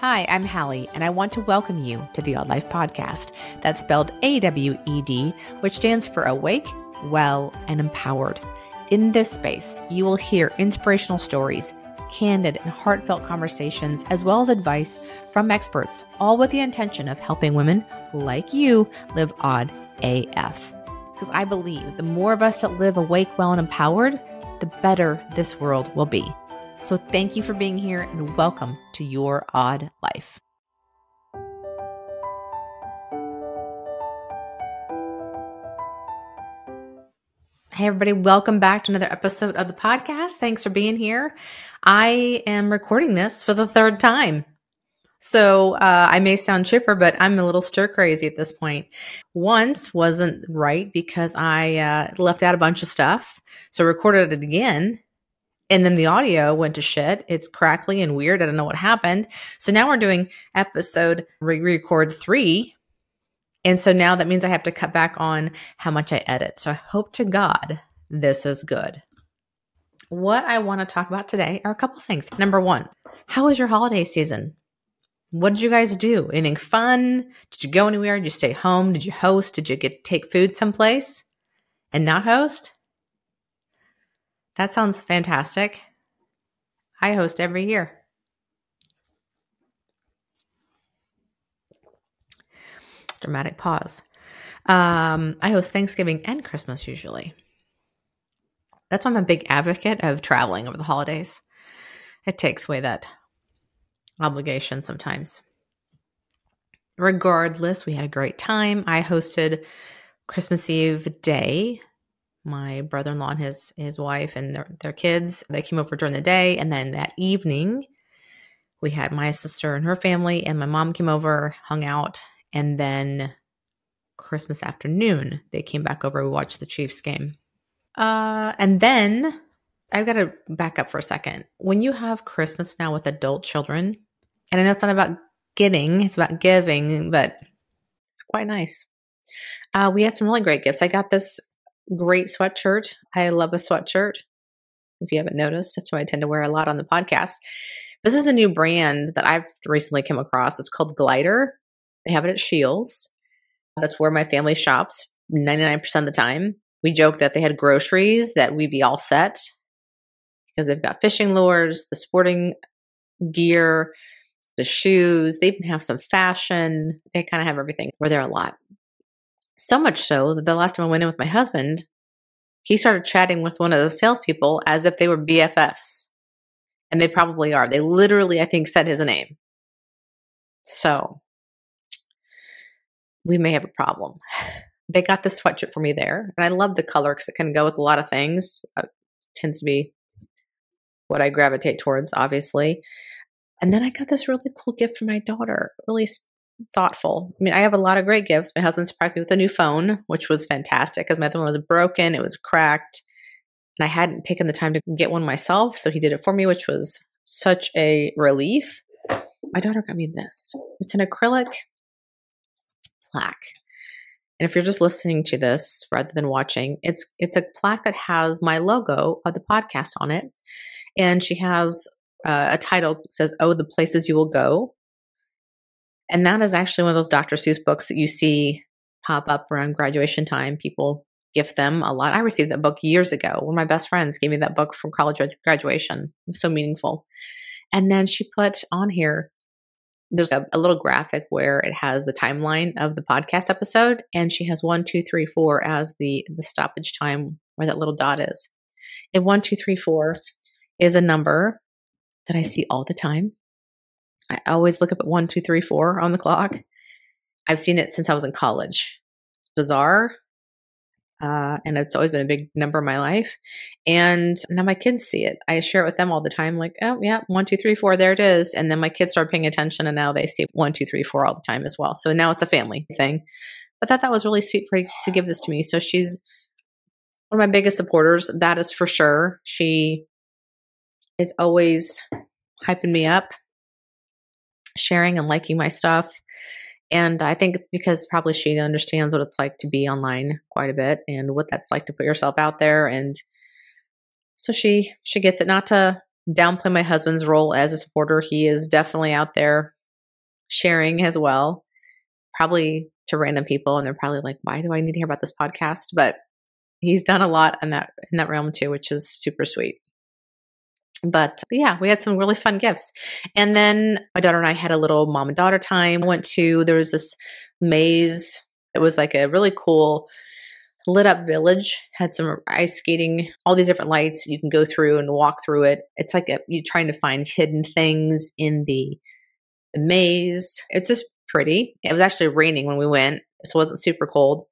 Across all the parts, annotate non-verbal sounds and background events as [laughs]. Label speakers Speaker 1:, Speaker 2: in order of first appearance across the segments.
Speaker 1: Hi, I'm Hallie, and I want to welcome you to the AWEd Life Podcast. That's spelled A W E D, which stands for Awake, Well, and Empowered. In this space, you will hear inspirational stories, candid and heartfelt conversations, as well as advice from experts, all with the intention of helping women like you live odd AF. Because I believe the more of us that live awake, well, and empowered, the better this world will be. So thank you for being here and welcome to your AWEd life. Hey, everybody, welcome back to another episode of the podcast. Thanks for being here. I am recording this for the third time. So uh, I may sound chipper, but I'm a little stir crazy at this point. Once wasn't right because I uh, left out a bunch of stuff. So recorded it again and then the audio went to shit. It's crackly and weird. I don't know what happened. So now we're doing episode re record three. And so now that means I have to cut back on how much I edit. So I hope to God this is good. What I want to talk about today are a couple things. Number one, how was your holiday season? What did you guys do? Anything fun? Did you go anywhere? Did you stay home? Did you host? Did you get take food someplace and not host? That sounds fantastic. I host every year. Dramatic pause. Um, I host Thanksgiving and Christmas usually. That's why I'm a big advocate of traveling over the holidays. It takes away that obligation sometimes. Regardless, we had a great time. I hosted Christmas Eve day my brother-in-law and his his wife and their, their kids. They came over during the day and then that evening we had my sister and her family and my mom came over hung out and then christmas afternoon they came back over we watched the chiefs game. Uh, and then i've got to back up for a second. When you have christmas now with adult children and i know it's not about getting it's about giving but it's quite nice. Uh, we had some really great gifts. I got this great sweatshirt. I love a sweatshirt. If you haven't noticed, that's what I tend to wear a lot on the podcast. This is a new brand that I've recently come across. It's called Glyder. They have it at Scheels. That's where my family shops 99% of the time. We joke that they had groceries that we'd be all set because they've got fishing lures, the sporting gear, the shoes. They even have some fashion. They kind of have everything. We're there a lot. So much so that the last time I went in with my husband, he started chatting with one of the salespeople as if they were BFFs. And they probably are. They literally, I think, said his name. So we may have a problem. [sighs] They got the sweatshirt for me there. And I love the color because it can go with a lot of things. It tends to be what I gravitate towards, obviously. And then I got this really cool gift for my daughter, really thoughtful. I mean, I have a lot of great gifts. My husband surprised me with a new phone, which was fantastic because my other one was broken, it was cracked, and I hadn't taken the time to get one myself. So he did it for me, which was such a relief. My daughter got me this. It's an acrylic plaque. And if you're just listening to this rather than watching, it's it's a plaque that has my logo of the podcast on it, and she has uh, a title says "Oh, the places you will go," And that is actually one of those Dr. Seuss books that you see pop up around graduation time. People gift them a lot. I received that book years ago. One of my best friends gave me that book from college graduation. It was so meaningful. And then she put on here, there's a, a, little graphic where it has the timeline of the podcast episode, and she has one, two, three, four as the the stoppage time where that little dot is. And one, two, three, four is a number that I see all the time. I always look up at one, two, three, four on the clock. I've seen it since I was in college. Bizarre. Uh, and it's always been a big number in my life. And now my kids see it. I share it with them all the time, like, oh, yeah, one, two, three, four, there it is. And then my kids start paying attention, and now they see one, two, three, four all the time as well. So now it's a family thing. I thought that was really sweet for to give this to me. So she's one of my biggest supporters, that is for sure. She is always hyping me up sharing and liking my stuff. And I think because probably she understands what it's like to be online quite a bit and what that's like to put yourself out there. And so she she gets it. Not to downplay my husband's role as a supporter. He is definitely out there sharing as well, probably to random people, and they're probably like, "Why do I need to hear about this podcast?" But he's done a lot in that in that realm too, which is super sweet. But, yeah, we had some really fun gifts, and then my daughter and I had a little mom and daughter time. went to there was this maze. It was like a really cool lit up village had some ice skating all these different lights you can go through and walk through it it's like a, you're trying to find hidden things in the, the maze it's just pretty it was actually raining when we went so it wasn't super cold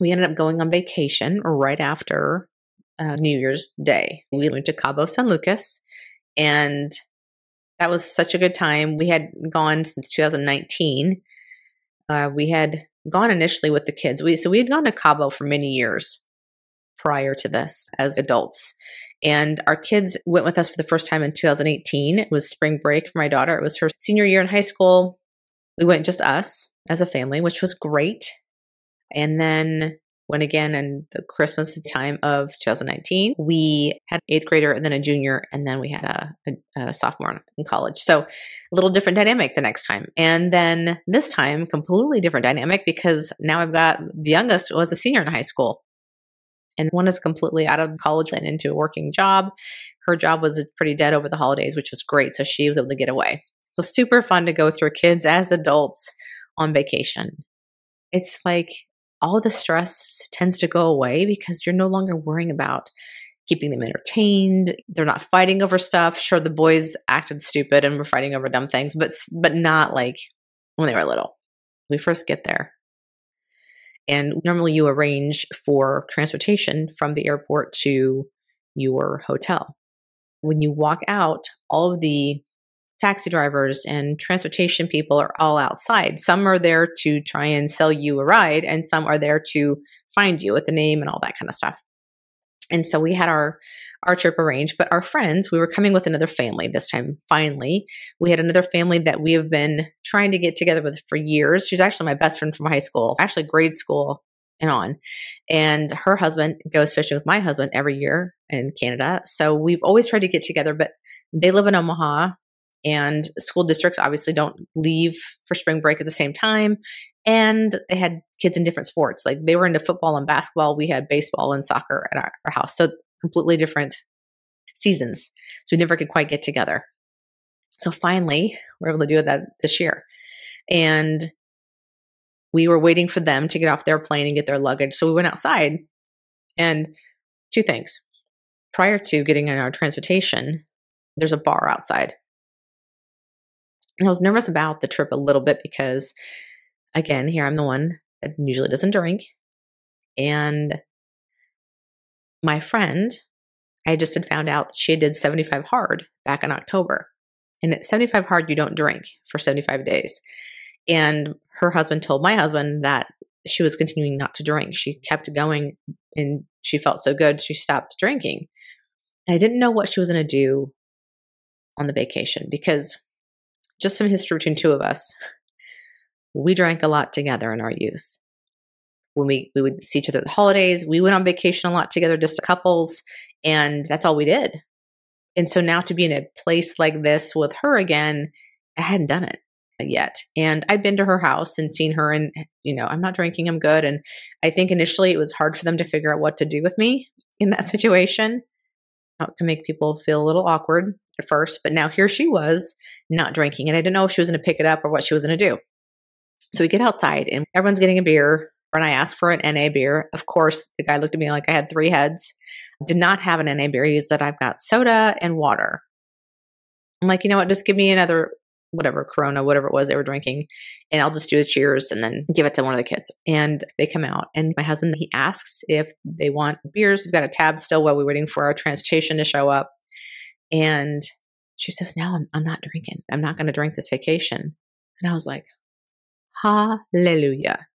Speaker 1: we ended up going on vacation right after uh, new year's day we went to cabo san lucas and that was such a good time we had gone since 2019 uh, we had gone initially with the kids. We so we had gone to Cabo for many years prior to this as adults. And our kids went with us for the first time in 2018. It was spring break for my daughter. It was her senior year in high school. We went just us as a family, which was great. And then when again in the Christmas time of 2019, we had eighth grader and then a junior, and then we had a, a, a, sophomore in college. So a little different dynamic the next time. And then this time, completely different dynamic because now I've got the youngest was a senior in high school. And one is completely out of college and into a working job. Her job was pretty dead over the holidays, which was great. So she was able to get away. So super fun to go through kids as adults on vacation. It's like all the stress tends to go away because you're no longer worrying about keeping them entertained. They're not fighting over stuff. Sure, the boys acted stupid and were fighting over dumb things, but but not like when they were little. We first get there. And normally you arrange for transportation from the airport to your hotel. When you walk out, all of the taxi drivers and transportation people are all outside. Some are there to try and sell you a ride, and some are there to find you with the name and all that kind of stuff. And so we had our our trip arranged, but our friends, we were coming with another family this time. Finally, we had another family that we have been trying to get together with for years. She's actually my best friend from high school, actually grade school and on. And her husband goes fishing with my husband every year in Canada. So we've always tried to get together, but they live in Omaha and school districts obviously don't leave for spring break at the same time. And they had kids in different sports. Like they were into football and basketball. We had baseball and soccer at our, our house. So completely different seasons. So we never could quite get together. So finally we are able to do that this year. And we were waiting for them to get off their plane and get their luggage. So we went outside and two things. Prior to getting in our transportation there's a bar outside I was nervous about the trip a little bit because, again, here I'm the one that usually doesn't drink. And my friend, I just had found out she did 75 hard back in October. And at 75 hard, you don't drink for 75 days. And her husband told my husband that she was continuing not to drink. She kept going and she felt so good, she stopped drinking. I didn't know what she was going to do on the vacation because just some history between two of us. We drank a lot together in our youth. When we, we would see each other at the holidays, we went on vacation a lot together, just couples, and that's all we did. And so now to be in a place like this with her again, I hadn't done it yet. And I'd been to her house and seen her, and, you know, I'm not drinking, I'm good. And I think initially it was hard for them to figure out what to do with me in that [laughs] situation. It can make people feel a little awkward at first, but now here she was not drinking, and I didn't know if she was going to pick it up or what she was going to do. So we get outside, and everyone's getting a beer. And I asked for an NA beer. Of course, the guy looked at me like I had three heads. Did not have an NA beer. He said, I've got soda and water. I'm like, you know what? Just give me another whatever Corona, whatever it was they were drinking, and I'll just do a cheers and then give it to one of the kids. And they come out, and my husband he asks if they want beers. We've got a tab still while we're waiting for our transportation to show up, and she says, "Now I'm, I'm not drinking. I'm not going to drink this vacation." And I was like, "Hallelujah,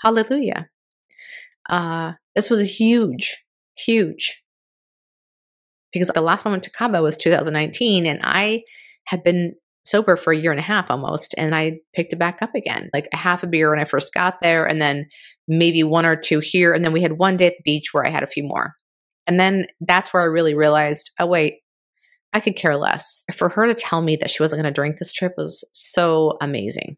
Speaker 1: Hallelujah!" Uh, this was a huge, huge because the last moment to Cabo was 2019, and I had been sober for a year and a half almost. And I picked it back up again, like a half a beer when I first got there, and then maybe one or two here. And then we had one day at the beach where I had a few more. And then that's where I really realized oh, wait, I could care less. For her to tell me that she wasn't going to drink this trip was so amazing.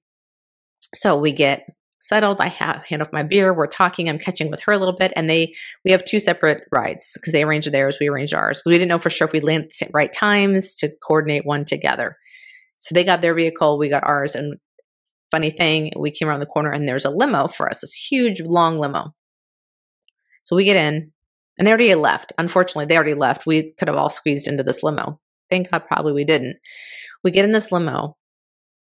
Speaker 1: So we get settled. I have hand off my beer. We're talking. I'm catching with her a little bit, and they we have two separate rides because they arranged theirs. We arranged ours. We didn't know for sure if we'd land the right times to coordinate one together. So they got their vehicle, we got ours, and funny thing, we came around the corner and there's a limo for us. This huge, long limo. So we get in, and they already left. Unfortunately, they already left. We could have all squeezed into this limo. Thank God, probably we didn't. We get in this limo,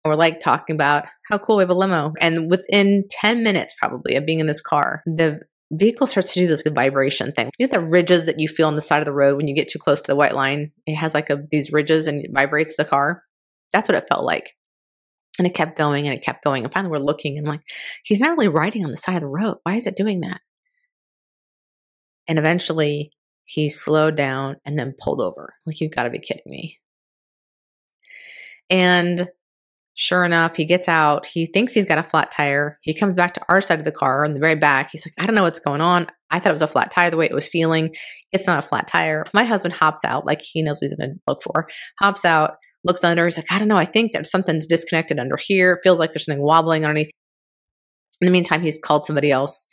Speaker 1: and we're like talking about how cool we have a limo. And within 10 minutes, probably, of being in this car, the vehicle starts to do this vibration thing. You get the ridges that you feel on the side of the road when you get too close to the white line. It has like a, these ridges and it vibrates the car. That's what it felt like. And it kept going and it kept going. And finally, we're looking and like, he's not really riding on the side of the road. Why is it doing that? And eventually, he slowed down and then pulled over. Like, you've got to be kidding me. And Sure enough, he gets out. He thinks he's got a flat tire. He comes back to our side of the car on the very back. He's like, I don't know what's going on. I thought it was a flat tire the way it was feeling. It's not a flat tire. My husband hops out, like he knows what he's going to look for, hops out, looks under. He's like, I don't know. I think that something's disconnected under here. It feels like there's something wobbling underneath. In the meantime, he's called somebody else.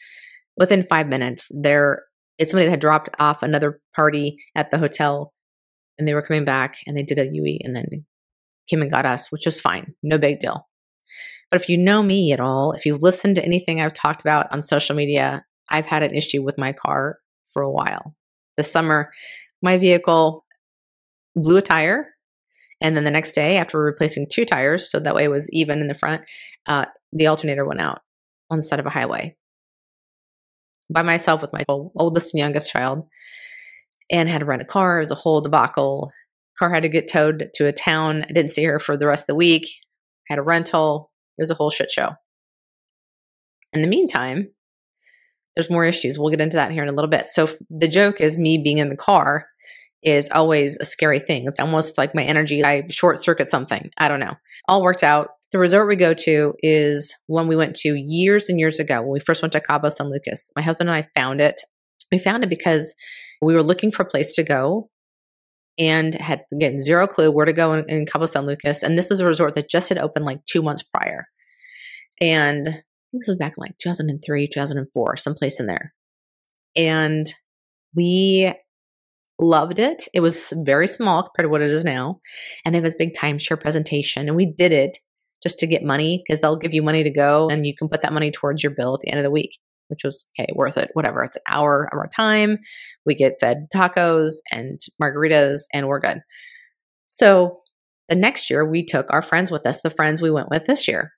Speaker 1: Within five minutes, there it's somebody that had dropped off another party at the hotel and they were coming back and they did a UE and then came and got us, which was fine. No big deal. But if you know me at all, if you've listened to anything I've talked about on social media, I've had an issue with my car for a while. This summer, my vehicle blew a tire. And then the next day, after replacing two tires, so that way it was even in the front, uh, the alternator went out on the side of a highway by myself with my oldest and youngest child and had to rent a car. It was a whole debacle. Car had to get towed to a town. I didn't see her for the rest of the week. Had a rental. It was a whole shit show. In the meantime, there's more issues. We'll get into that here in a little bit. So the joke is me being in the car is always a scary thing. It's almost like my energy, I short circuit something. I don't know. All worked out. The resort we go to is one we went to years and years ago when we first went to Cabo San Lucas. My husband and I found it. We found it because we were looking for a place to go and had again zero clue where to go in, in Cabo San Lucas. And this was a resort that just had opened like two months prior. And this was back in like 2003, 2004, someplace in there. And we loved it. It was very small compared to what it is now. And they have this big timeshare presentation. And we did it just to get money because they'll give you money to go and you can put that money towards your bill at the end of the week which was okay, worth it, whatever. It's an hour of our time. We get fed tacos and margaritas, and we're good. So the next year, we took our friends with us, the friends we went with this year,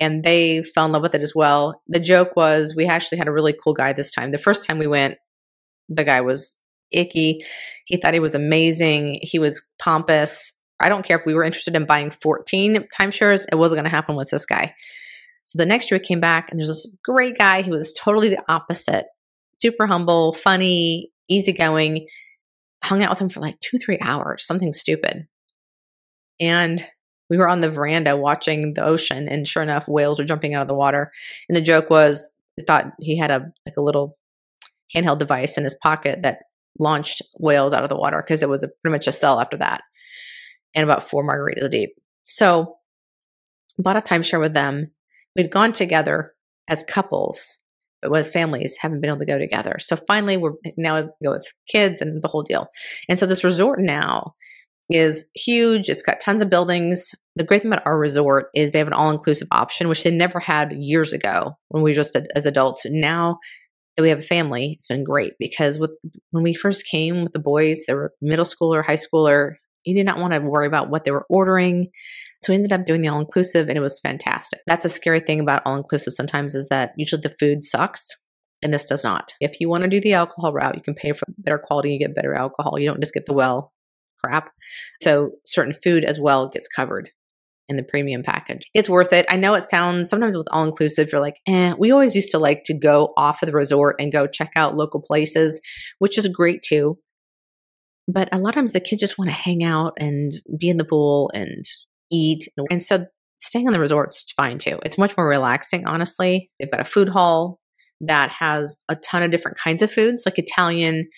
Speaker 1: and they fell in love with it as well. The joke was we actually had a really cool guy this time. The first time we went, the guy was icky. He thought he was amazing. He was pompous. I don't care if we were interested in buying 14 timeshares, it wasn't going to happen with this guy. So the next year we came back and there's this great guy He was totally the opposite. Super humble, funny, easygoing. Hung out with him for like two, three hours, something stupid. And we were on the veranda watching the ocean, and sure enough, whales were jumping out of the water. And the joke was, I thought he had a like a little handheld device in his pocket that launched whales out of the water because it was a, pretty much a cell after that, and about four margaritas deep. So, a bought a timeshare with them, we'd gone together as couples, but as families haven't been able to go together. So finally, we're now go with kids and the whole deal. And so this resort now is huge. It's got tons of buildings. The great thing about our resort is they have an all inclusive option, which they never had years ago when we were just as adults. Now that we have a family, it's been great because with when we first came with the boys, they were middle schooler, high schooler. You did not want to worry about what they were ordering. So we ended up doing the all inclusive and it was fantastic. That's a scary thing about all inclusive sometimes is that usually the food sucks and this does not. If you want to do the alcohol route, you can pay for better quality, you get better alcohol. You don't just get the well crap. So certain food as well gets covered in the premium package. It's worth it. I know it sounds sometimes with all inclusive, you're like, eh, we always used to like to go off of the resort and go check out local places, which is great too. But a lot of times the kids just want to hang out and be in the pool and eat. And so staying on the resort's fine too. It's much more relaxing, honestly. They've got a food hall that has a ton of different kinds of foods, like Italian,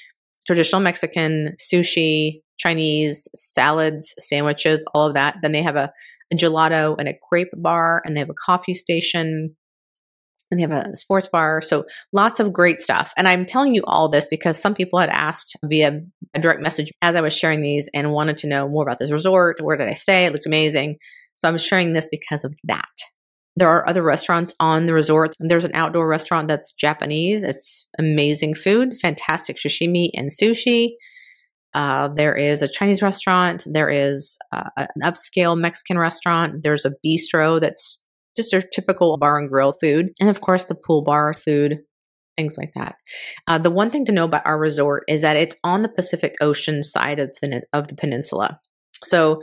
Speaker 1: traditional Mexican, sushi, Chinese, salads, sandwiches, all of that. Then they have a, a gelato and a crepe bar, and they have a coffee station, and they have a sports bar. So lots of great stuff. And I'm telling you all this because some people had asked via a direct message as I was sharing these and wanted to know more about this resort. Where did I stay? It looked amazing. So I'm sharing this because of that. There are other restaurants on the resort. There's an outdoor restaurant that's Japanese. It's amazing food, fantastic sashimi and sushi. Uh, there is a Chinese restaurant. There is uh, an upscale Mexican restaurant. There's a bistro that's just a typical bar and grill food. And of course, the pool bar food, things like that. Uh, the one thing to know about our resort is that it's on the Pacific Ocean side of the, of the peninsula. So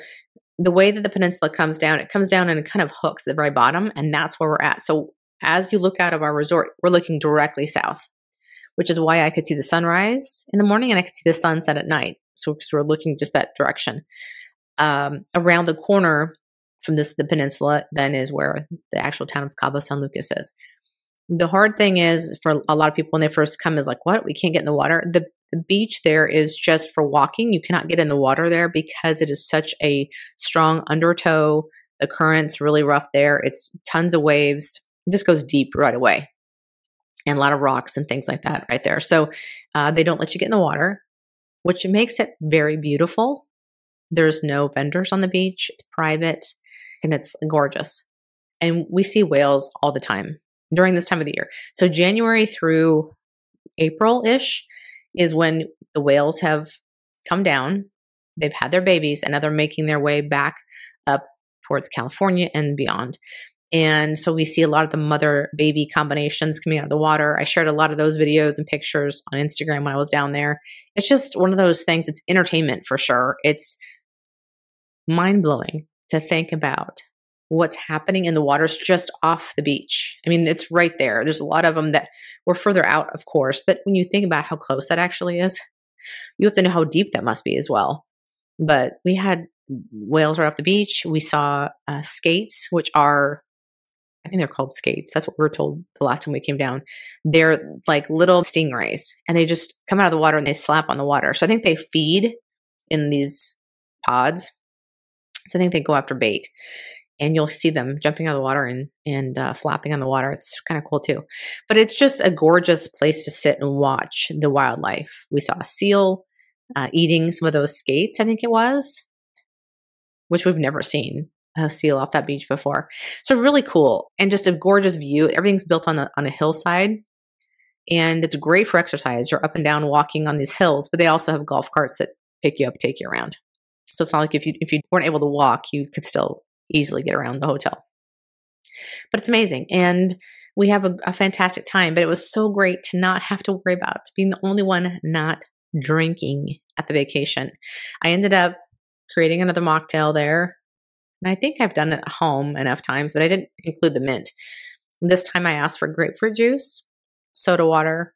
Speaker 1: the way that the peninsula comes down, it comes down and it kind of hooks the very bottom, and that's where we're at. So as you look out of our resort, we're looking directly south, which is why I could see the sunrise in the morning and I could see the sunset at night. So because we're looking just that direction. Um, around the corner from this the peninsula, then is where the actual town of Cabo San Lucas is. The hard thing is for a lot of people when they first come is like, what? We can't get in the water. The the beach there is just for walking. You cannot get in the water there because it is such a strong undertow. The current's really rough there. It's tons of waves. It just goes deep right away. And a lot of rocks and things like that right there. So uh, they don't let you get in the water, which makes it very beautiful. There's no vendors on the beach. It's private and it's gorgeous. And we see whales all the time during this time of the year. So January through April ish, is when the whales have come down, they've had their babies, and now they're making their way back up towards California and beyond. And so we see a lot of the mother baby combinations coming out of the water. I shared a lot of those videos and pictures on Instagram when I was down there. It's just one of those things, it's entertainment for sure. It's mind blowing to think about what's happening in the waters just off the beach. I mean, it's right there. There's a lot of them that were further out, of course, but when you think about how close that actually is, you have to know how deep that must be as well. But we had whales right off the beach. We saw uh, skates, which are, I think they're called skates. That's what we were told the last time we came down. They're like little stingrays, and they just come out of the water and they slap on the water. So I think they feed in these pods. So I think they go after bait and you'll see them jumping out of the water and and uh, flapping on the water. It's kind of cool too. But it's just a gorgeous place to sit and watch the wildlife. We saw a seal uh, eating some of those skates. I think it was, which we've never seen a seal off that beach before. So really cool and just a gorgeous view. Everything's built on a on a hillside. And it's great for exercise. You're up and down walking on these hills, but they also have golf carts that pick you up, take you around. So it's not like if you if you weren't able to walk, you could still easily get around the hotel. But it's amazing. And we have a, a, fantastic time. But it was so great to not have to worry about being the only one not drinking at the vacation. I ended up creating another mocktail there. And I think I've done it at home enough times, but I didn't include the mint. This time I asked for grapefruit juice, soda water,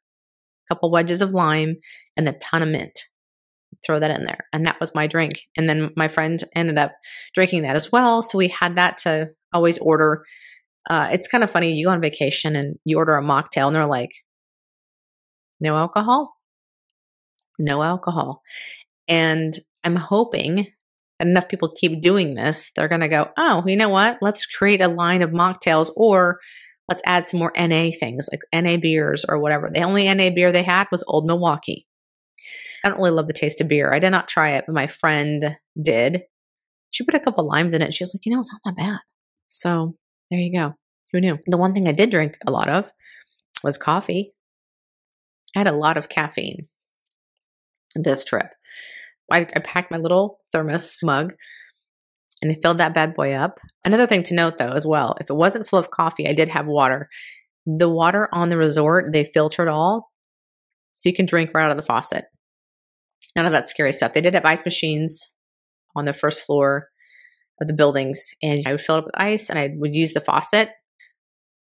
Speaker 1: a couple wedges of lime, and a ton of mint throw that in there. And that was my drink. And then my friend ended up drinking that as well. So we had that to always order. Uh, it's kind of funny. You go on vacation and you order a mocktail and they're like, no alcohol, no alcohol. And I'm hoping enough people keep doing this, they're going to go, oh, you know what? Let's create a line of mocktails or let's add some more NA things like NA beers or whatever. The only NA beer they had was Old Milwaukee. I don't really love the taste of beer. I did not try it, but my friend did. She put a couple limes in it. She was like, you know, it's not that bad. So there you go. Who knew? The one thing I did drink a lot of was coffee. I had a lot of caffeine this trip. I, I packed my little thermos mug and I filled that bad boy up. Another thing to note though, as well, if it wasn't full of coffee, I did have water. The water on the resort, they filtered all so you can drink right out of the faucet. None of that scary stuff. They did have ice machines on the first floor of the buildings, and I would fill it up with ice and I would use the faucet.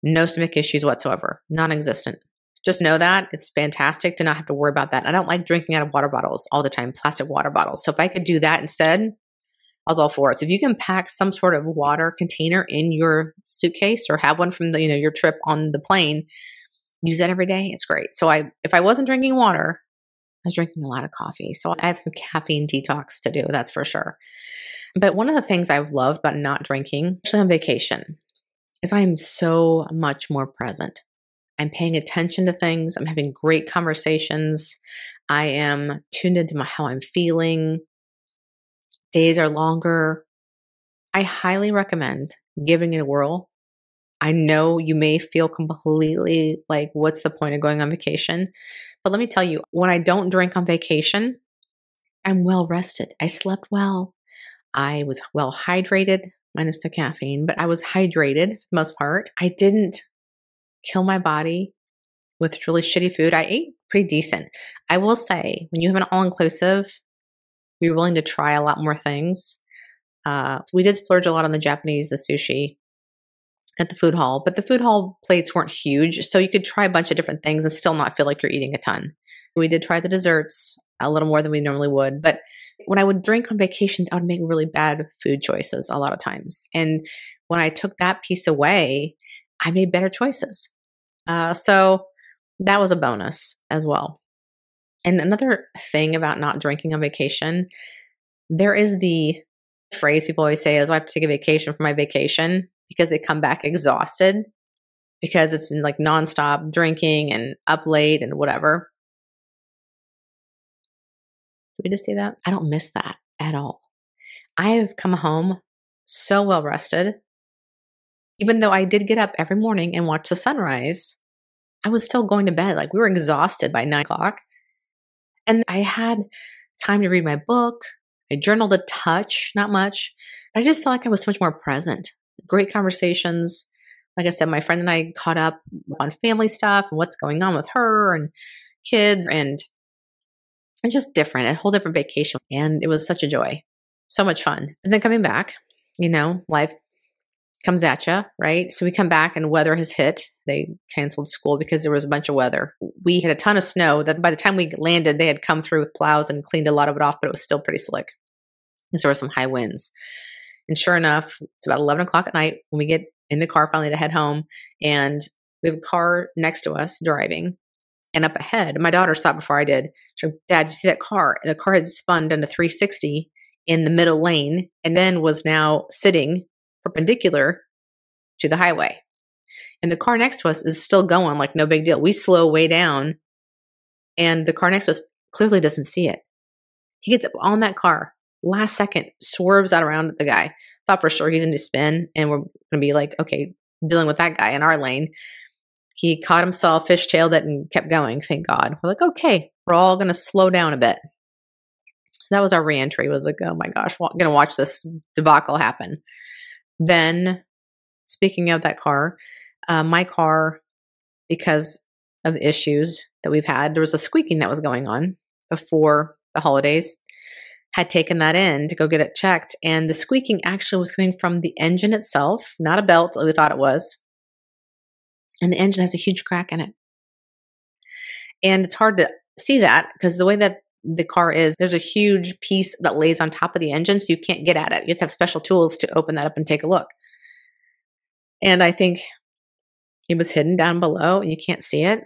Speaker 1: No stomach issues whatsoever, non existent. Just know that it's fantastic to not have to worry about that. I don't like drinking out of water bottles all the time, plastic water bottles. So if I could do that instead, I was all for it. So if you can pack some sort of water container in your suitcase or have one from the, you know, your trip on the plane, use that every day. It's great. So I if I wasn't drinking water, was drinking a lot of coffee. So I have some caffeine detox to do, that's for sure. But one of the things I've loved about not drinking, especially on vacation, is I am so much more present. I'm paying attention to things. I'm having great conversations. I am tuned into my, how I'm feeling. Days are longer. I highly recommend giving it a whirl. I know you may feel completely like, what's the point of going on vacation? But let me tell you, when I don't drink on vacation, I'm well rested. I slept well. I was well hydrated, minus the caffeine, but I was hydrated for the most part. I didn't kill my body with really shitty food. I ate pretty decent. I will say, when you have an all inclusive, you're willing to try a lot more things. Uh, we did splurge a lot on the Japanese, the sushi at the food hall, but the food hall plates weren't huge. So you could try a bunch of different things and still not feel like you're eating a ton. We did try the desserts a little more than we normally would. But when I would drink on vacations, I would make really bad food choices a lot of times. And when I took that piece away, I made better choices. Uh, so that was a bonus as well. And another thing about not drinking on vacation, there is the phrase people always say is, oh, I have to take a vacation for my vacation because they come back exhausted because it's been like nonstop drinking and up late and whatever. Did we just see that? I don't miss that at all. I have come home so well rested. Even though I did get up every morning and watch the sunrise, I was still going to bed. Like we were exhausted by nine o'clock. And I had time to read my book. I journaled a touch, not much. I just felt like I was so much more present. Great conversations. Like I said, my friend and I caught up on family stuff and what's going on with her and kids. And it's just different, a whole different vacation. And it was such a joy, so much fun. And then coming back, you know, life comes at you, right? So we come back and weather has hit. They canceled school because there was a bunch of weather. We had a ton of snow that by the time we landed, they had come through with plows and cleaned a lot of it off, but it was still pretty slick. And so there were some high winds. And sure enough, it's about 11 o'clock at night when we get in the car finally to head home. And we have a car next to us driving. And up ahead, my daughter it before I did. She said, Dad, you see that car? And the car had spun down to 360 in the middle lane and then was now sitting perpendicular to the highway. And the car next to us is still going like no big deal. We slow way down and the car next to us clearly doesn't see it. He gets up on that car, last second, swerves out around the guy. Thought for sure he's going to spin and we're going to be like, okay, dealing with that guy in our lane. He caught himself, fishtailed it, and kept going. Thank God. We're like, okay, we're all going to slow down a bit. So that was our reentry. Was like, oh my gosh, going to watch this debacle happen. Then, speaking of that car, uh, my car, because of the issues that we've had, there was a squeaking that was going on before the holidays. Had taken that in to go get it checked, and the squeaking actually was coming from the engine itself, not a belt like we thought it was. And the engine has a huge crack in it. And it's hard to see that because the way that the car is, there's a huge piece that lays on top of the engine, so you can't get at it. You have to have special tools to open that up and take a look. And I think it was hidden down below, and you can't see it.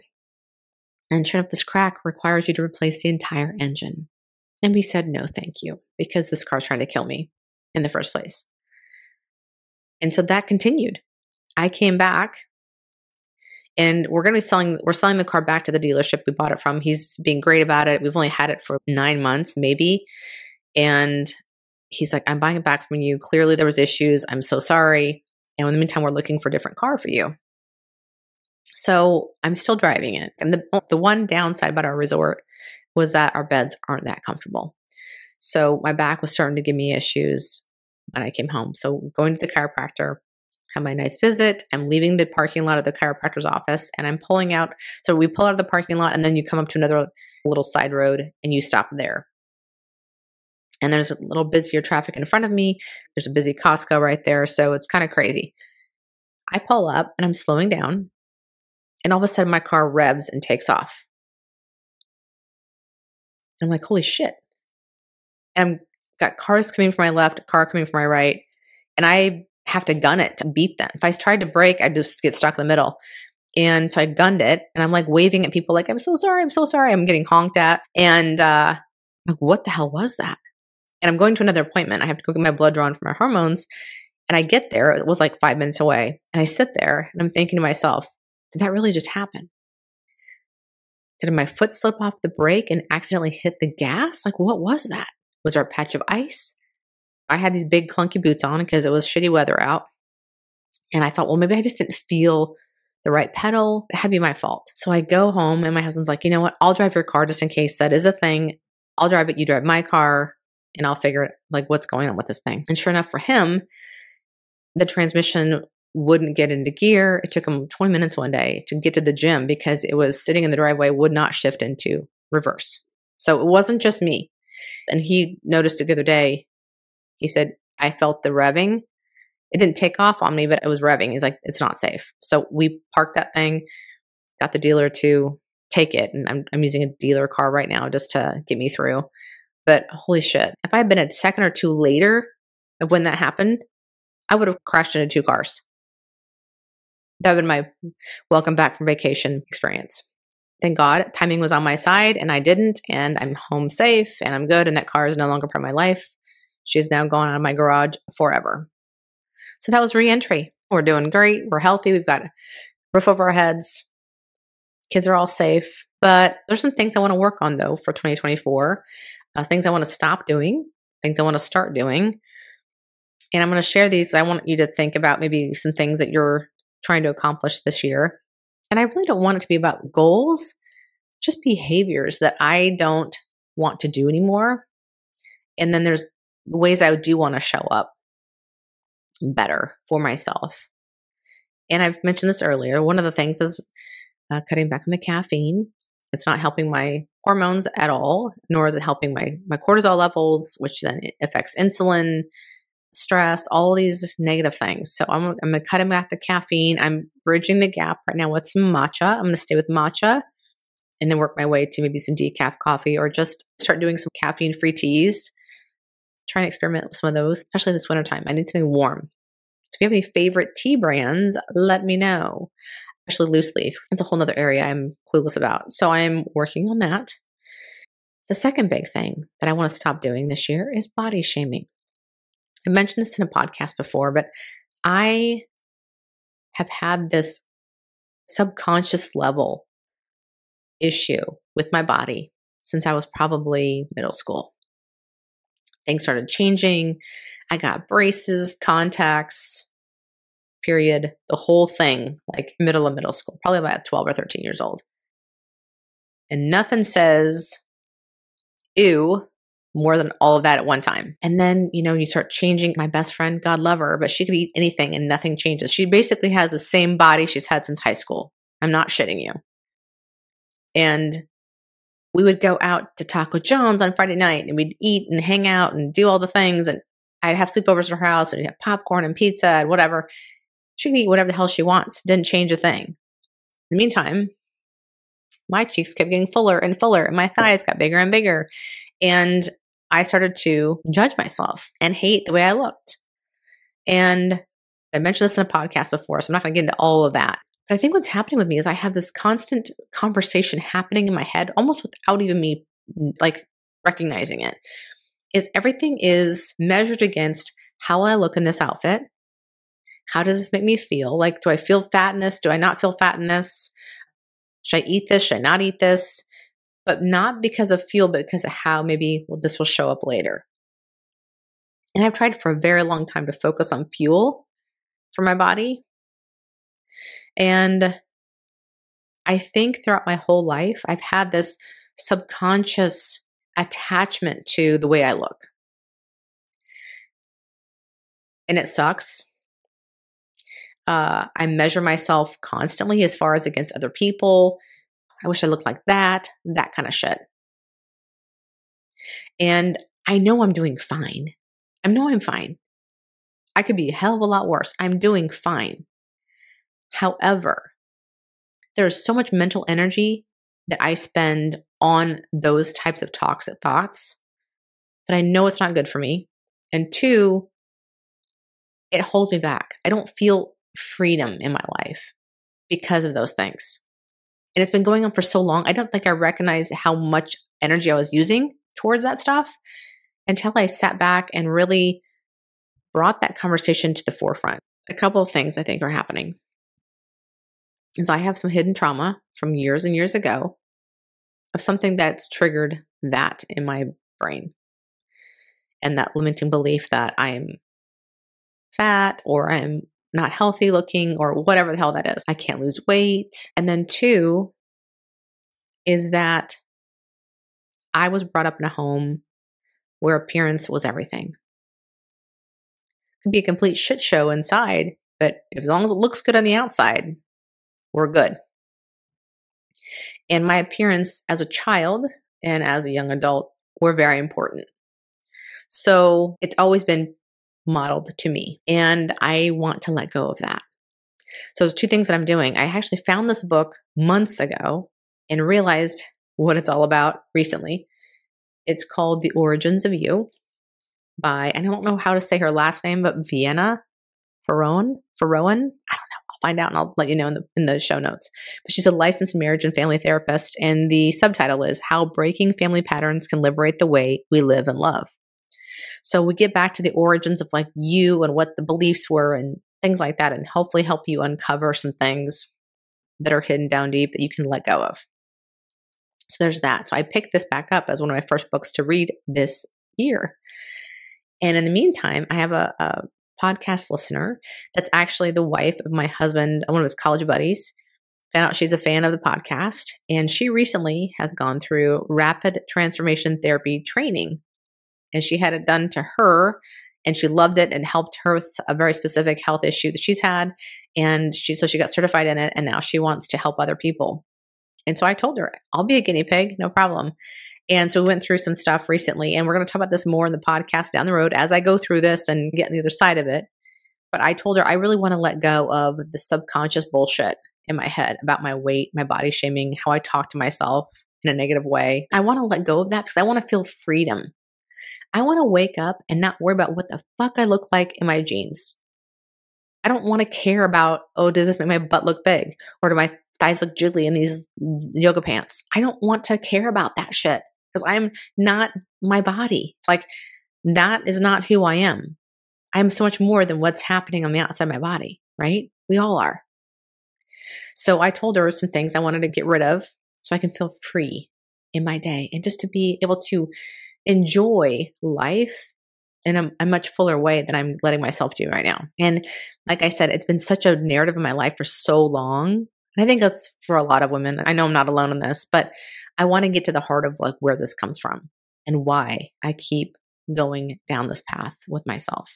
Speaker 1: And sure enough, this crack requires you to replace the entire engine. And we said, no, thank you, because this car's trying to kill me in the first place. And so that continued. I came back and we're going to be selling we're selling the car back to the dealership we bought it from. He's being great about it. We've only had it for nine months maybe. And he's like i'm buying it back from you. Clearly there was issues. I'm so sorry. And in the meantime we're looking for a different car for you. So i'm still driving it. And the, the one downside about our resort was that our beds aren't that comfortable so my back was starting to give me issues when i came home so going to the chiropractor have my nice visit. I'm leaving the parking lot of the chiropractor's office and I'm pulling out. So we pull out of the parking lot and then you come up to another little side road and you stop there. And there's a little busier traffic in front of me. There's a busy Costco right there. So it's kind of crazy. I pull up and I'm slowing down. And all of a sudden my car revs and takes off. I'm like, holy shit. And I've got cars coming from my left, car coming from my right. And I have to gun it to beat them. If I tried to brake, I'd just get stuck in the middle. And so I gunned it and I'm like waving at people like, I'm so sorry, I'm so sorry. I'm getting honked at. And uh, like, what the hell was that? And I'm going to another appointment. I have to go get my blood drawn for my hormones. And I get there, it was like five minutes away. And I sit there and I'm thinking to myself, did that really just happen? Did my foot slip off the brake and accidentally hit the gas? Like, what was that? Was there a patch of ice? I had these big clunky boots on because it was shitty weather out. And I thought, well, maybe I just didn't feel the right pedal. It had to be my fault. So I go home and my husband's like, you know what? I'll drive your car just in case that is a thing. I'll drive it. You drive my car and I'll figure like what's going on with this thing. And sure enough, for him, the transmission wouldn't get into gear. It took him 20 minutes one day to get to the gym because it was sitting in the driveway, would not shift into reverse. So it wasn't just me. And he noticed it the other day. He said, I felt the revving. It didn't take off on me, but it was revving. He's like, it's not safe. So we parked that thing, got the dealer to take it. And I'm, I'm using a dealer car right now just to get me through. But holy shit, if I had been a second or two later of when that happened, I would have crashed into two cars. That would been my welcome back from vacation experience. Thank God timing was on my side and I didn't, and I'm home safe and I'm good, and that car is no longer part of my life. She is now gone out of my garage forever. So that was reentry. We're doing great. We're healthy. We've got a roof over our heads. Kids are all safe. But there's some things I want to work on though for 2024. Uh, things I want to stop doing, things I want to start doing. And I'm going to share these. I want you to think about maybe some things that you're trying to accomplish this year. And I really don't want it to be about goals, just behaviors that I don't want to do anymore. And then there's ways I do want to show up better for myself. And I've mentioned this earlier. One of the things is uh, cutting back on the caffeine. It's not helping my hormones at all, nor is it helping my my cortisol levels, which then affects insulin, stress, all these negative things. So I'm, I'm going to cut him back the caffeine. I'm bridging the gap right now with some matcha. I'm going to stay with matcha and then work my way to maybe some decaf coffee or just start doing some caffeine free teas. Trying to experiment with some of those, especially this wintertime. I need something warm. So if you have any favorite tea brands, let me know. Especially loose leaf. That's a whole other area I'm clueless about. So I'm working on that. The second big thing that I want to stop doing this year is body shaming. I mentioned this in a podcast before, but I have had this subconscious level issue with my body since I was probably middle school. Things started changing. I got braces, contacts, period, the whole thing, like middle of middle school, probably about 12 or 13 years old. And nothing says, ew, more than all of that at one time. And then, you know, you start changing. My best friend, God love her, but she could eat anything and nothing changes. She basically has the same body she's had since high school. I'm not shitting you. And we would go out to Taco John's on Friday night and we'd eat and hang out and do all the things. And I'd have sleepovers at her house and we'd have popcorn and pizza and whatever. She could eat whatever the hell she wants. Didn't change a thing. In the meantime, my cheeks kept getting fuller and fuller and my thighs got bigger and bigger. And I started to judge myself and hate the way I looked. And I mentioned this in a podcast before, so I'm not going to get into all of that. But I think what's happening with me is I have this constant conversation happening in my head almost without even me mm, like recognizing it. Is everything is measured against how I look in this outfit? How does this make me feel? Like, do I feel fat in this? Do I not feel fat in this? Should I eat this? Should I not eat this? But not because of fuel, but because of how maybe well, this will show up later. And I've tried for a very long time to focus on fuel for my body. And I think throughout my whole life, I've had this subconscious attachment to the way I look. And it sucks. Uh, I measure myself constantly as far as against other people, I wish I looked like that, that kind of shit. And I know I'm doing fine. I know I'm fine. I could be a hell of a lot worse. I'm doing fine. However, there's so much mental energy that I spend on those types of toxic thoughts that I know it's not good for me. And two, it holds me back. I don't feel freedom in my life. because of those things. And it's been going on for so long. I don't think I recognized how much energy I was using towards that stuff until I sat back and really brought that conversation to the forefront. A couple of things I think are happening is I have some hidden trauma from years and years ago of something that's triggered that in my brain and that limiting belief that I'm fat or I'm not healthy looking or whatever the hell that is. I can't lose weight. And then two is that I was brought up in a home where appearance was everything. It could be a complete shit show inside, but as long as it looks good on the outside, we're good. And my appearance as a child and as a young adult were very important. So it's always been modeled to me, and I want to let go of that. So there's two things that I'm doing. I actually found this book months ago and realized what it's all about recently. It's called The Origins of You by, I don't know how to say her last name, but Vienna Pharaon. Farrowan? I don't know. I'll find out and I'll let you know in the, in the show notes. But she's a licensed marriage and family therapist, and the subtitle is How Breaking Family Patterns Can Liberate the Way We Live and Love. So we get back to the origins of like you and what the beliefs were and things like that, and hopefully help you uncover some things that are hidden down deep that you can let go of. So there's that. So I picked this back up as one of my first books to read this year. And in the meantime, I have a, a podcast listener that's actually the wife of my husband, uh, one of his college buddies. Found out she's a fan of the podcast, and she recently has gone through rapid transformation therapy training and she had it done to her and she loved it and helped her with a very specific health issue that she's had and she so she got certified in it and now she wants to help other people. And so i told her i'll be a guinea pig no problem. And so we went through some stuff recently and we're going to talk about this more in the podcast down the road as i go through this and get on the other side of it. But i told her i really want to let go of the subconscious bullshit in my head about my weight my body shaming how i talk to myself in a negative way. I want to let go of that because i want to feel freedom I want to wake up and not worry about what the fuck I look like in my jeans. I don't want to care about, oh, does this make my butt look big? Or do my thighs look jiggly in these yoga pants? I don't want to care about that shit because I'm not my body. Like, that is not who I am. I am so much more than what's happening on the outside of my body, right? We all are. So I told her some things I wanted to get rid of so I can feel free in my day and just to be able to enjoy life in a, a, much fuller way than I'm letting myself do right now. And like I said, it's been such a narrative in my life for so long. And I think that's for a lot of women. I know I'm not alone in this, but I want to get to the heart of like where this comes from and why I keep going down this path with myself.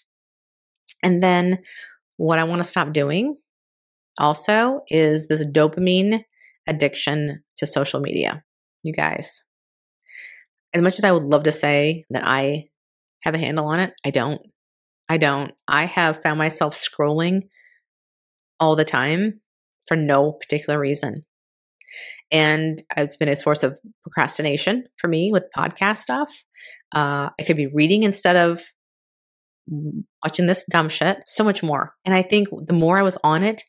Speaker 1: And then what I want to stop doing also is this dopamine addiction to social media. You guys, as much as I would love to say that I have a handle on it, I don't. I don't. I have found myself scrolling all the time for no particular reason. And it's been a source of procrastination for me with podcast stuff. Uh, I could be reading instead of watching this dumb shit, so much more. And I think the more I was on it,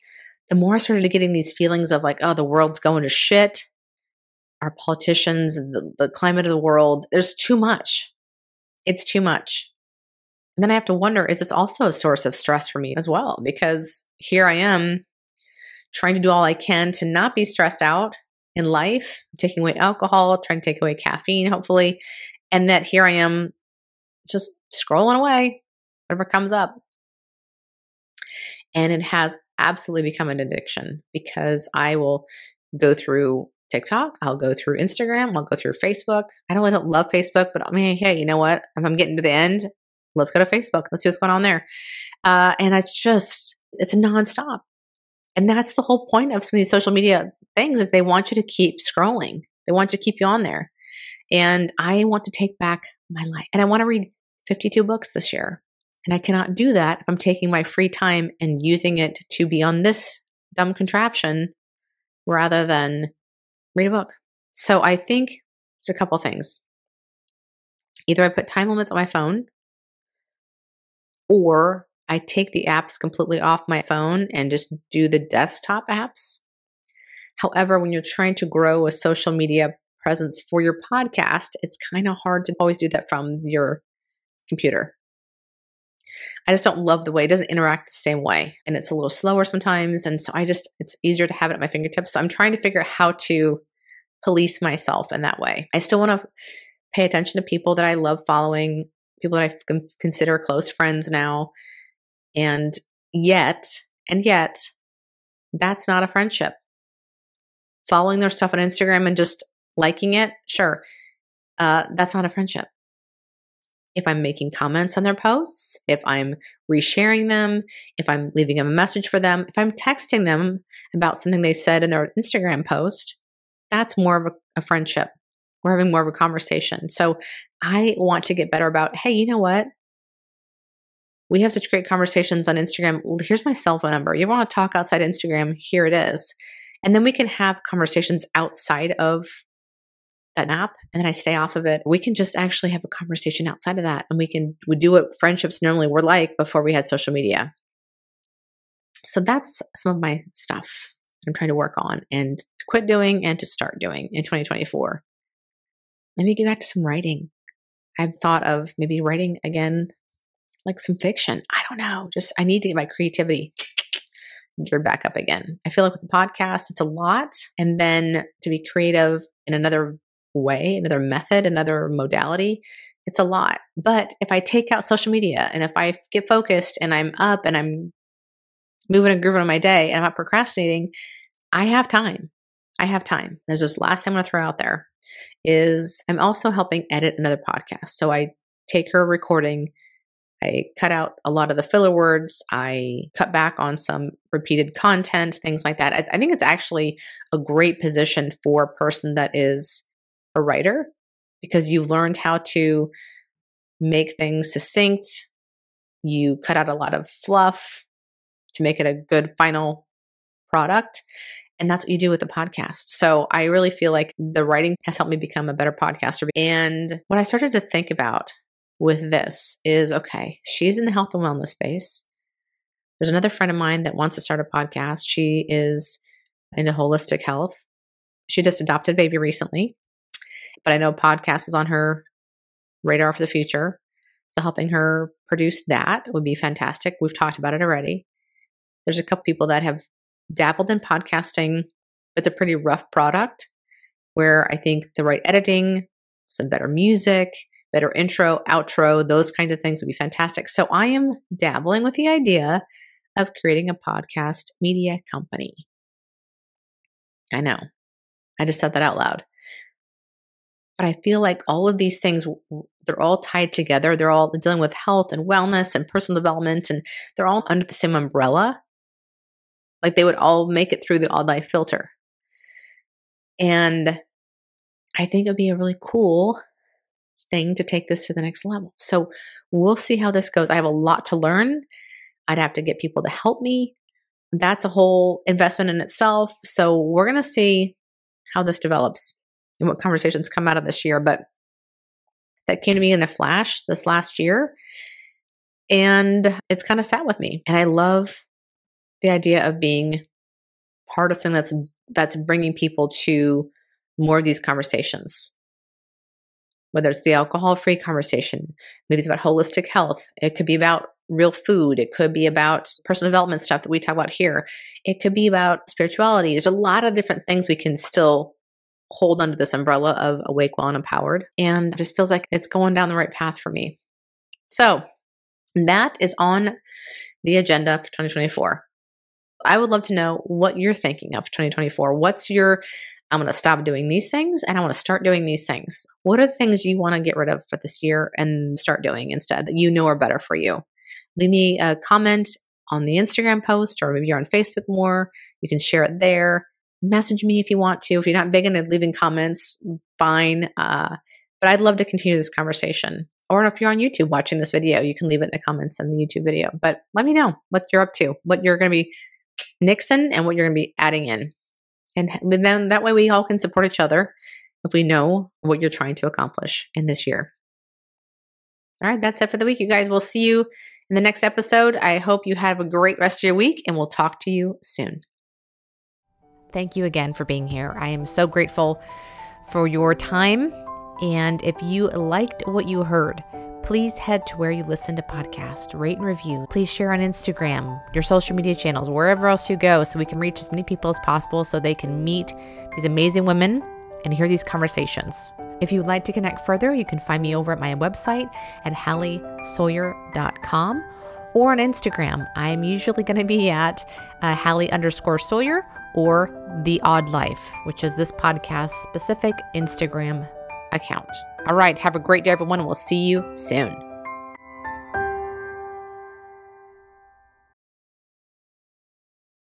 Speaker 1: the more I started getting these feelings of like, oh, the world's going to shit our politicians, the, the climate of the world. There's too much. It's too much. And then I have to wonder is this also a source of stress for me as well? Because here I am trying to do all I can to not be stressed out in life, taking away alcohol, trying to take away caffeine, hopefully. And that here I am just scrolling away, whatever comes up. And it has absolutely become an addiction because I will go through TikTok. I'll go through Instagram. I'll go through Facebook. I don't, don't love Facebook, but I mean, hey, you know what? If I'm getting to the end, let's go to Facebook. Let's see what's going on there. Uh, and it's just, it's nonstop. And that's the whole point of some of these social media things is they want you to keep scrolling. They want you to keep you on there. And I want to take back my life. And I want to read 52 books this year. And I cannot do that if I'm taking my free time and using it to be on this dumb contraption rather than read a book. So I think there's a couple things. Either I put time limits on my phone or I take the apps completely off my phone and just do the desktop apps However, when you're trying to grow a social media presence for your podcast, it's kind of hard to always do that from your computer. I just don't love the way it doesn't interact the same way. And it's a little slower sometimes. And so I just, it's easier to have it at my fingertips. So I'm trying to figure out how to police myself in that way. I still want to pay attention to people that I love following, people that I consider close friends now. And yet, and yet, that's not a friendship. Following their stuff on Instagram and just liking it, sure, uh, that's not a friendship. If I'm making comments on their posts, if I'm resharing them, if I'm leaving them a message for them, if I'm texting them about something they said in their Instagram post, that's more of a, a friendship. We're having more of a conversation. So I want to get better about, hey, you know what? We have such great conversations on Instagram. Here's my cell phone number. You want to talk outside Instagram? Here it is. And then we can have conversations outside of that app and then I stay off of it. We can just actually have a conversation outside of that and we can we do what friendships normally were like before we had social media. So that's some of my stuff I'm trying to work on and to quit doing and to start doing in 2024. Let me get back to some writing. I've thought of maybe writing again like some fiction. I don't know. Just I need to get my creativity geared back up again. I feel like with the podcast, it's a lot. And then to be creative in another way, another method, another modality, it's a lot. But if I take out social media and if I get focused and I'm up and I'm moving and grooving on my day and I'm not procrastinating, I have time. I have time. There's this last thing I'm going to throw out there is I'm also helping edit another podcast. So I take her recording, I cut out a lot of the filler words, I cut back on some repeated content, things like that. I, I think it's actually a great position for a person that is a writer because you've learned how to make things succinct. You cut out a lot of fluff to make it a good final product. And that's what you do with the podcast. So I really feel like the writing has helped me become a better podcaster. And what I started to think about with this is okay, she's in the health and wellness space. There's another friend of mine that wants to start a podcast. She is into holistic health. She just adopted a baby recently but I know podcast is on her radar for the future. So helping her produce that would be fantastic. We've talked about it already. There's a couple people that have dabbled in podcasting. It's a pretty rough product where I think the right editing, some better music, better intro, outro, those kinds of things would be fantastic. So I am dabbling with the idea of creating a podcast media company. I know. I just said that out loud. But I feel like all of these things, they're all tied together. They're all dealing with health and wellness and personal development, and they're all under the same umbrella. Like they would all make it through the AWEd Life filter. And I think it would be a really cool thing to take this to the next level. So we'll see how this goes. I have a lot to learn. I'd have to get people to help me. That's a whole investment in itself. So we're going to see how this develops and what conversations come out of this year, but that came to me in a flash this last year. And it's kind of sat with me. And I love the idea of being part of something that's that's bringing people to more of these conversations whether it's the alcohol free conversation maybe it's about holistic health it could be about real food it could be about personal development stuff that we talk about here it could be about spirituality there's a lot of different things we can still hold under this umbrella of awake, well, and empowered. And just feels like it's going down the right path for me. So that is on the agenda for 2024. I would love to know what you're thinking of 2024. What's your, I'm going to stop doing these things and I want to start doing these things. What are the things you want to get rid of for this year and start doing instead that you know are better for you? Leave me a comment on the Instagram post or maybe you're on Facebook more. You can share it there message me if you want to. If you're not big into leaving comments, fine. Uh, but I'd love to continue this conversation. Or if you're on YouTube watching this video, you can leave it in the comments in the YouTube video. But let me know what you're up to, what you're going to be nixing, and what you're going to be adding in. And then that way we all can support each other if we know what you're trying to accomplish in this year. All right, that's it for the week, you guys. We'll see you in the next episode. I hope you have a great rest of your week, and we'll talk to you soon. Thank you again for being here. I am so grateful for your time. And if you liked what you heard, please head to where you listen to podcasts, rate and review. Please share on Instagram, your social media channels, wherever else you go, so we can reach as many people as possible so they can meet these amazing women and hear these conversations. If you'd like to connect further, you can find me over at my website at halliesawyer.com or on Instagram. I'm usually going to be at uh, Hallie underscore Sawyer or The AWEd Life, which is this podcast specific Instagram account. All right, have a great day, everyone, and we'll see you soon.